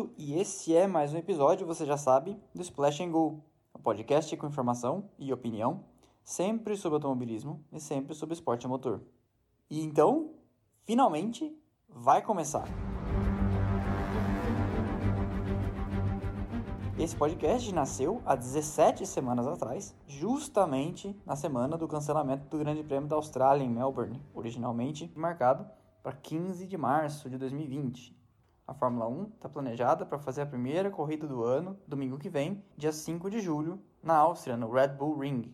Lamonato e esse é mais um episódio, você já sabe, do Splash and Go, um podcast com informação e opinião, sempre sobre automobilismo e sempre sobre esporte a motor. E então, finalmente, vai começar! Esse podcast nasceu há 17 semanas atrás, justamente na semana do cancelamento do Grande Prêmio da Austrália em Melbourne, originalmente marcado para 15 de março de 2020. A Fórmula 1 está planejada para fazer a primeira corrida do ano, domingo que vem, dia 5 de julho, na Áustria, no Red Bull Ring.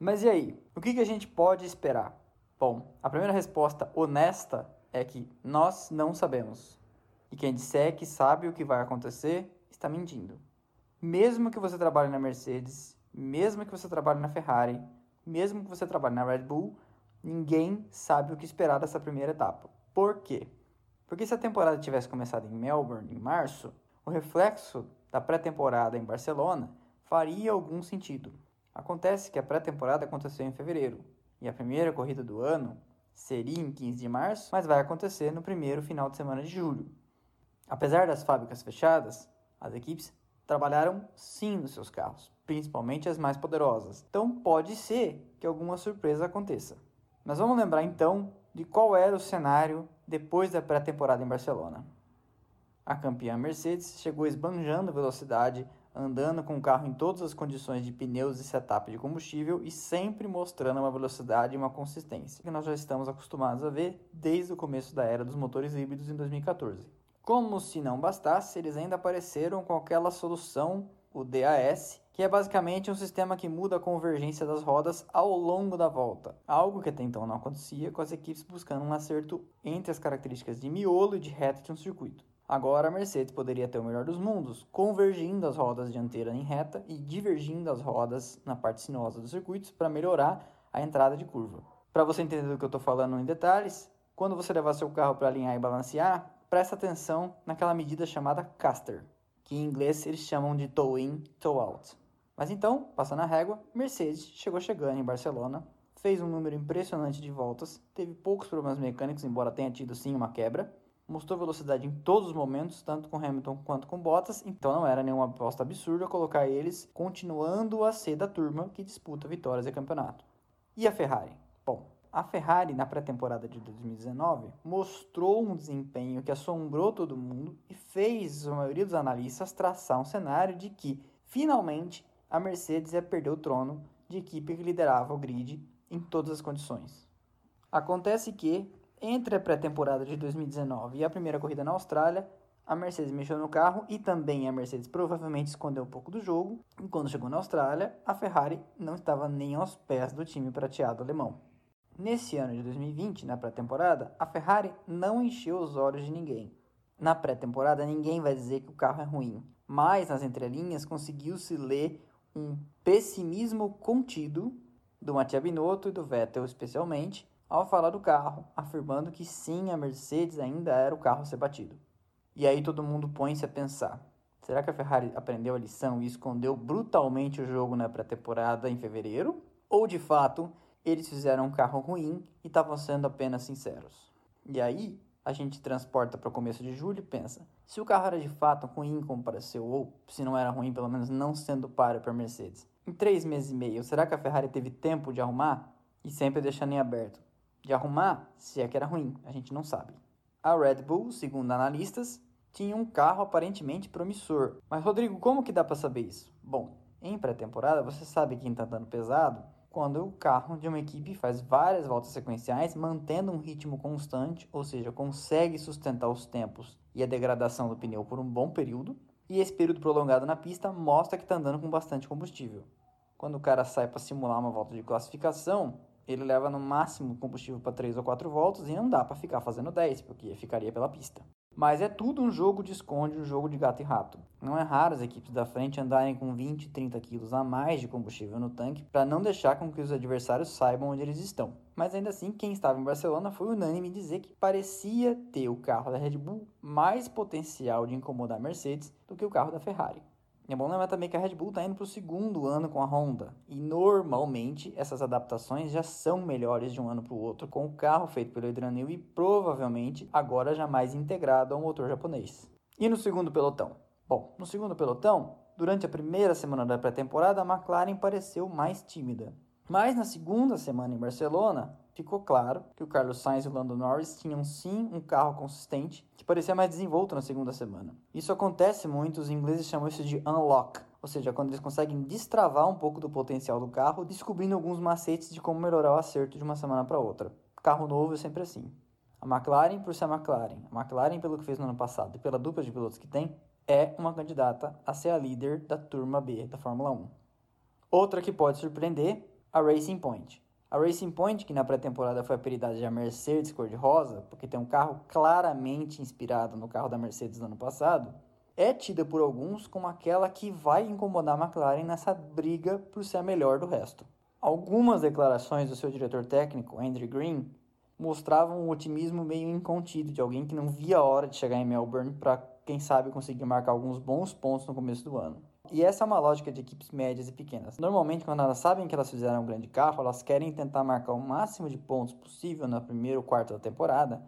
Mas e aí? O que, que a gente pode esperar? Bom, a primeira resposta honesta é que nós não sabemos. E quem disser que sabe o que vai acontecer está mentindo mesmo que você trabalhe na Mercedes, mesmo que você trabalhe na Ferrari, mesmo que você trabalhe na Red Bull, ninguém sabe o que esperar dessa primeira etapa. Por quê? Porque se a temporada tivesse começado em Melbourne em março, o reflexo da pré-temporada em Barcelona faria algum sentido. Acontece que a pré-temporada aconteceu em fevereiro e a primeira corrida do ano seria em 15 de março, mas vai acontecer no primeiro final de semana de julho. Apesar das fábricas fechadas, as equipes trabalharam sim nos seus carros, principalmente as mais poderosas. Então pode ser que alguma surpresa aconteça. Mas vamos lembrar então de qual era o cenário depois da pré-temporada em Barcelona. A campeã Mercedes chegou esbanjando velocidade, andando com o carro em todas as condições de pneus e setup de combustível e sempre mostrando uma velocidade e uma consistência que nós já estamos acostumados a ver desde o começo da era dos motores híbridos em 2014. Como se não bastasse, eles ainda apareceram com aquela solução, o DAS, que é basicamente um sistema que muda a convergência das rodas ao longo da volta, algo que até então não acontecia com as equipes buscando um acerto entre as características de miolo e de reta de um circuito. Agora a Mercedes poderia ter o melhor dos mundos, convergindo as rodas dianteiras em reta e divergindo as rodas na parte sinuosa dos circuitos para melhorar a entrada de curva. Para você entender do que eu estou falando em detalhes, quando você levar seu carro para alinhar e balancear, presta atenção naquela medida chamada caster, que em inglês eles chamam de toe-in, toe-out. Mas então, passando a régua, Mercedes chegou chegando em Barcelona, fez um número impressionante de voltas, teve poucos problemas mecânicos, embora tenha tido sim uma quebra, mostrou velocidade em todos os momentos, tanto com Hamilton quanto com Bottas, então não era nenhuma aposta absurda colocar eles continuando a ser da turma que disputa vitórias e campeonato. E a Ferrari? Bom, a Ferrari, na pré-temporada de 2019, mostrou um desempenho que assombrou todo mundo e fez a maioria dos analistas traçar um cenário de que, finalmente, a Mercedes ia perder o trono de equipe que liderava o grid em todas as condições. Acontece que, entre a pré-temporada de 2019 e a primeira corrida na Austrália, a Mercedes mexeu no carro e também a Mercedes provavelmente escondeu um pouco do jogo. E quando chegou na Austrália, a Ferrari não estava nem aos pés do time prateado alemão. Nesse ano de 2020, na pré-temporada, a Ferrari não encheu os olhos de ninguém. Na pré-temporada, ninguém vai dizer que o carro é ruim, mas nas entrelinhas conseguiu-se ler um pessimismo contido do Mattia Binotto e do Vettel especialmente, ao falar do carro, afirmando que sim, a Mercedes ainda era o carro a ser batido. E aí todo mundo põe-se a pensar: será que a Ferrari aprendeu a lição e escondeu brutalmente o jogo na pré-temporada em fevereiro? Ou de fato eles fizeram um carro ruim e estavam sendo apenas sinceros. E aí, a gente transporta para o começo de julho e pensa: se o carro era de fato ruim como pareceu, ou se não era ruim, pelo menos não sendo páreo para Mercedes, em três meses e meio, será que a Ferrari teve tempo de arrumar? E sempre deixando em aberto. De arrumar, se é que era ruim, a gente não sabe. A Red Bull, segundo analistas, tinha um carro aparentemente promissor. Mas, Rodrigo, como que dá para saber isso? Bom, em pré-temporada, você sabe quem está dando pesado quando o carro de uma equipe faz várias voltas sequenciais, mantendo um ritmo constante, ou seja, consegue sustentar os tempos e a degradação do pneu por um bom período, e esse período prolongado na pista mostra que está andando com bastante combustível. Quando o cara sai para simular uma volta de classificação, ele leva no máximo combustível para 3 ou 4 voltas e não dá para ficar fazendo 10, porque ficaria pela pista. Mas é tudo um jogo de esconde, um jogo de gato e rato. Não é raro as equipes da frente andarem com 20, 30 quilos a mais de combustível no tanque para não deixar com que os adversários saibam onde eles estão. Mas ainda assim, quem estava em Barcelona foi unânime dizer que parecia ter o carro da Red Bull mais potencial de incomodar a Mercedes do que o carro da Ferrari. É bom lembrar também que a Red Bull está indo para o segundo ano com a Honda. E normalmente essas adaptações já são melhores de um ano para o outro com o carro feito pelo Newey e provavelmente agora já mais integrado ao motor japonês. E no segundo pelotão? Bom, no segundo pelotão, durante a primeira semana da pré-temporada, a McLaren pareceu mais tímida. Mas na segunda semana em Barcelona, ficou claro que o Carlos Sainz e o Lando Norris tinham sim um carro consistente que parecia mais desenvolto na segunda semana. Isso acontece muito, os ingleses chamam isso de unlock, ou seja, quando eles conseguem destravar um pouco do potencial do carro, descobrindo alguns macetes de como melhorar o acerto de uma semana para outra. Carro novo é sempre assim. A McLaren, por ser a McLaren, a McLaren pelo que fez no ano passado e pela dupla de pilotos que tem, é uma candidata a ser a líder da turma B da Fórmula 1. Outra que pode surpreender, a Racing Point. A Racing Point, que na pré-temporada foi apelidada de a Mercedes cor-de-rosa, porque tem um carro claramente inspirado no carro da Mercedes do ano passado, é tida por alguns como aquela que vai incomodar a McLaren nessa briga por ser a melhor do resto. Algumas declarações do seu diretor técnico, Andrew Green, mostravam um otimismo meio incontido de alguém que não via a hora de chegar em Melbourne para, quem sabe, conseguir marcar alguns bons pontos no começo do ano. E essa é uma lógica de equipes médias e pequenas. Normalmente, quando elas sabem que elas fizeram um grande carro, elas querem tentar marcar o máximo de pontos possível no primeiro quarto da temporada,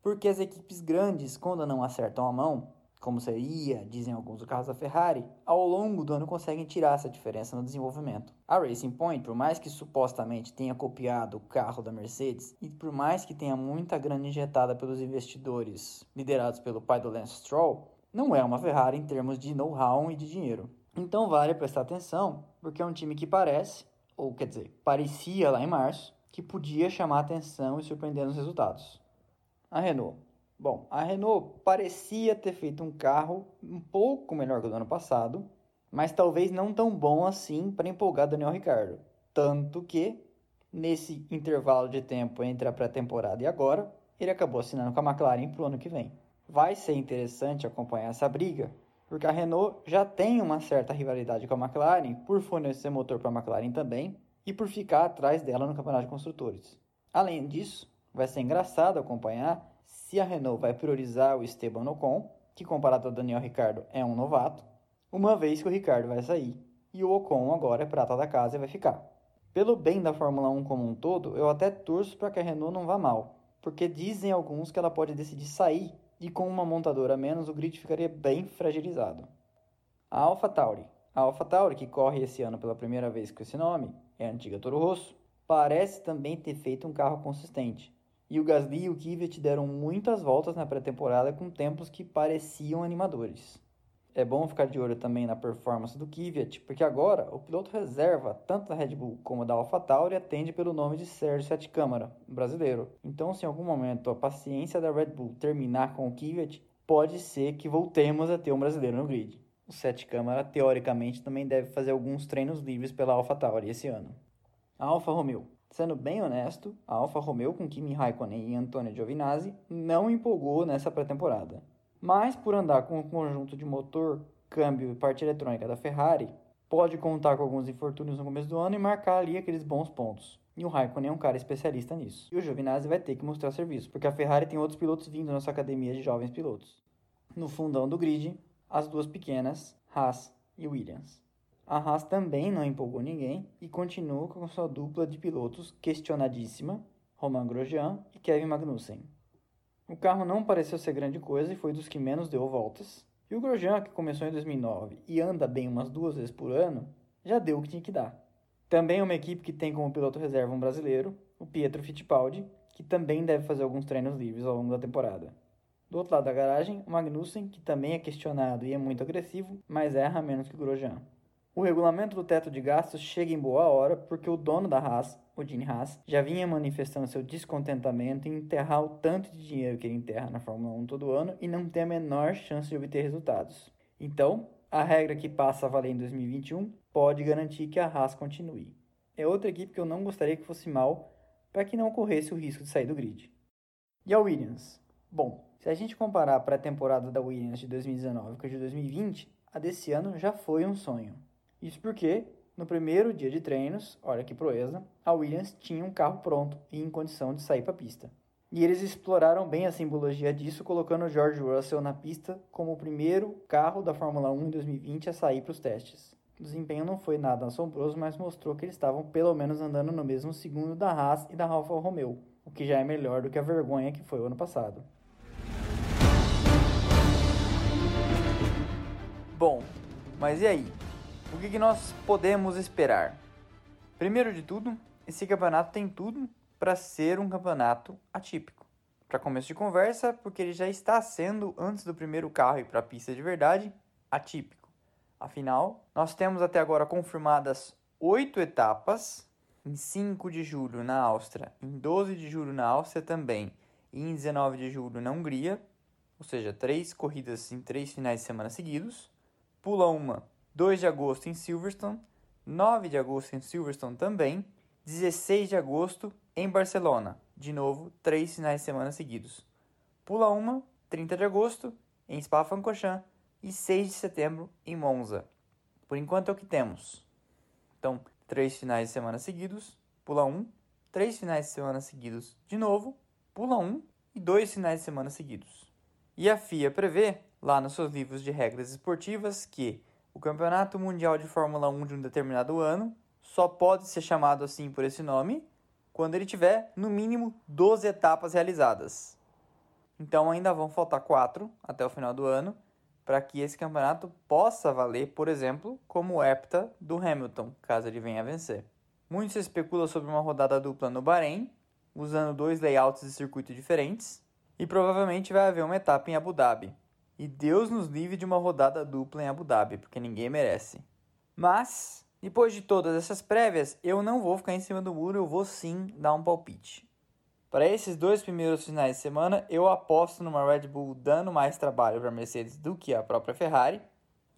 porque as equipes grandes, quando não acertam a mão, como seria, dizem alguns, o carro da Ferrari, ao longo do ano conseguem tirar essa diferença no desenvolvimento. A Racing Point, por mais que supostamente tenha copiado o carro da Mercedes, e por mais que tenha muita grana injetada pelos investidores liderados pelo pai do Lance Stroll, não é uma Ferrari em termos de know-how e de dinheiro. Então vale prestar atenção, porque é um time que parece, ou quer dizer, parecia lá em março, que podia chamar atenção e surpreender nos resultados. A Renault Bom, a Renault parecia ter feito um carro um pouco melhor que o do ano passado, mas talvez não tão bom assim para empolgar Daniel Ricciardo. Tanto que, nesse intervalo de tempo entre a pré-temporada e agora, ele acabou assinando com a McLaren para o ano que vem. Vai ser interessante acompanhar essa briga, porque a Renault já tem uma certa rivalidade com a McLaren por fornecer motor para a McLaren também e por ficar atrás dela no Campeonato de Construtores. Além disso, vai ser engraçado acompanhar se a Renault vai priorizar o Esteban Ocon, que comparado ao Daniel Ricardo é um novato, uma vez que o Ricardo vai sair e o Ocon agora é prata da casa e vai ficar. Pelo bem da Fórmula 1 como um todo, eu até torço para que a Renault não vá mal, porque dizem alguns que ela pode decidir sair e com uma montadora a menos o grid ficaria bem fragilizado. A AlphaTauri. A AlphaTauri, que corre esse ano pela primeira vez com esse nome, é a antiga Toro Rosso, parece também ter feito um carro consistente, e o Gasly e o Kvyat deram muitas voltas na pré-temporada com tempos que pareciam animadores. É bom ficar de olho também na performance do Kvyat, porque agora o piloto reserva, tanto da Red Bull como da AlphaTauri, atende pelo nome de Sérgio Sete Câmara, brasileiro. Então, se em algum momento a paciência da Red Bull terminar com o Kvyat, pode ser que voltemos a ter um brasileiro no grid. O Sete Câmara, teoricamente, também deve fazer alguns treinos livres pela AlphaTauri esse ano. A Alfa Romeo. Sendo bem honesto, a Alfa Romeo com Kimi Raikkonen e Antonio Giovinazzi não empolgou nessa pré-temporada. Mas por andar com o conjunto de motor, câmbio e parte eletrônica da Ferrari, pode contar com alguns infortúnios no começo do ano e marcar ali aqueles bons pontos. E o Raikkonen é um cara especialista nisso. E o Giovinazzi vai ter que mostrar serviço, porque a Ferrari tem outros pilotos vindo na sua academia de jovens pilotos. No fundão do grid, as duas pequenas, Haas e Williams. A Haas também não empolgou ninguém e continua com sua dupla de pilotos questionadíssima, Romain Grosjean e Kevin Magnussen. O carro não pareceu ser grande coisa e foi dos que menos deu voltas. E o Grosjean, que começou em 2009 e anda bem umas duas vezes por ano, já deu o que tinha que dar. Também é uma equipe que tem como piloto reserva um brasileiro, o Pietro Fittipaldi, que também deve fazer alguns treinos livres ao longo da temporada. Do outro lado da garagem, o Magnussen, que também é questionado e é muito agressivo, mas erra menos que o Grosjean. O regulamento do teto de gastos chega em boa hora porque o dono da Haas, o Gene Haas, já vinha manifestando seu descontentamento em enterrar o tanto de dinheiro que ele enterra na Fórmula 1 todo ano e não ter a menor chance de obter resultados. Então, a regra que passa a valer em 2021 pode garantir que a Haas continue. É outra equipe que eu não gostaria que fosse mal para que não ocorresse o risco de sair do grid. E a Williams? Bom, se a gente comparar a pré-temporada da Williams de 2019 com a de 2020, a desse ano já foi um sonho. Isso porque, no primeiro dia de treinos, olha que proeza, a Williams tinha um carro pronto e em condição de sair para a pista. E eles exploraram bem a simbologia disso, colocando George Russell na pista como o primeiro carro da Fórmula 1 em 2020 a sair para os testes. O desempenho não foi nada assombroso, mas mostrou que eles estavam pelo menos andando no mesmo segundo da Haas e da Alfa Romeo, o que já é melhor do que a vergonha que foi o ano passado. Bom, mas e aí? O que, que nós podemos esperar? Primeiro de tudo, esse campeonato tem tudo para ser um campeonato atípico. Para começo de conversa, porque ele já está sendo, antes do primeiro carro ir para a pista de verdade, atípico. Afinal, nós temos até agora confirmadas oito etapas, em 5 de julho na Áustria, em 12 de julho na Áustria também, e em 19 de julho na Hungria, ou seja, três corridas em três finais de semana seguidos. Pula uma, 2 de agosto em Silverstone, 9 de agosto em Silverstone também, 16 de agosto em Barcelona, de novo, três finais de semana seguidos. Pula uma, 30 de agosto em Spa-Francorchamps e 6 de setembro em Monza. Por enquanto é o que temos. Então, três finais de semana seguidos, pula um, três finais de semana seguidos de novo, pula um e dois finais de semana seguidos. E a FIA prevê, lá nos seus livros de regras esportivas, que o Campeonato Mundial de Fórmula 1 de um determinado ano só pode ser chamado assim por esse nome quando ele tiver, no mínimo, 12 etapas realizadas. Então ainda vão faltar 4 até o final do ano para que esse campeonato possa valer, por exemplo, como o hepta do Hamilton, caso ele venha a vencer. Muito se especula sobre uma rodada dupla no Bahrein, usando dois layouts de circuito diferentes, e provavelmente vai haver uma etapa em Abu Dhabi. E Deus nos livre de uma rodada dupla em Abu Dhabi, porque ninguém merece. Mas, depois de todas essas prévias, eu não vou ficar em cima do muro, eu vou sim dar um palpite. Para esses dois primeiros finais de semana, eu aposto numa Red Bull dando mais trabalho para a Mercedes do que a própria Ferrari.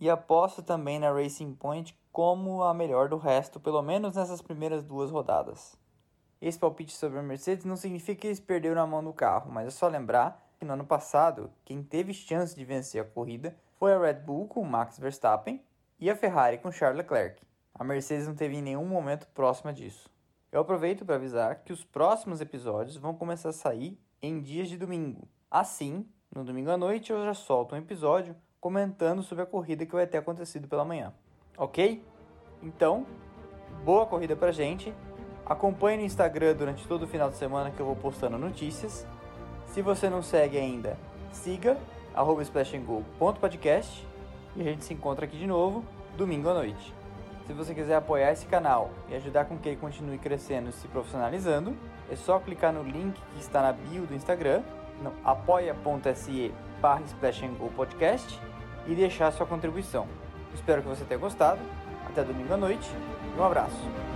E aposto também na Racing Point como a melhor do resto, pelo menos nessas primeiras duas rodadas. Esse palpite sobre a Mercedes não significa que eles perderam a mão no carro, mas é só lembrar que no ano passado, quem teve chance de vencer a corrida foi a Red Bull com Max Verstappen e a Ferrari com Charles Leclerc. A Mercedes não teve em nenhum momento próxima disso. Eu aproveito para avisar que os próximos episódios vão começar a sair em dias de domingo. Assim, no domingo à noite eu já solto um episódio comentando sobre a corrida que vai ter acontecido pela manhã. Ok? Então, boa corrida pra gente. Acompanhe no Instagram durante todo o final de semana que eu vou postando notícias. Se você não segue ainda, siga @splashandgo.podcast e a gente se encontra aqui de novo domingo à noite. Se você quiser apoiar esse canal e ajudar com que ele continue crescendo e se profissionalizando, é só clicar no link que está na bio do Instagram, no apoia.se barra e deixar sua contribuição. Espero que você tenha gostado. Até domingo à noite. Um abraço.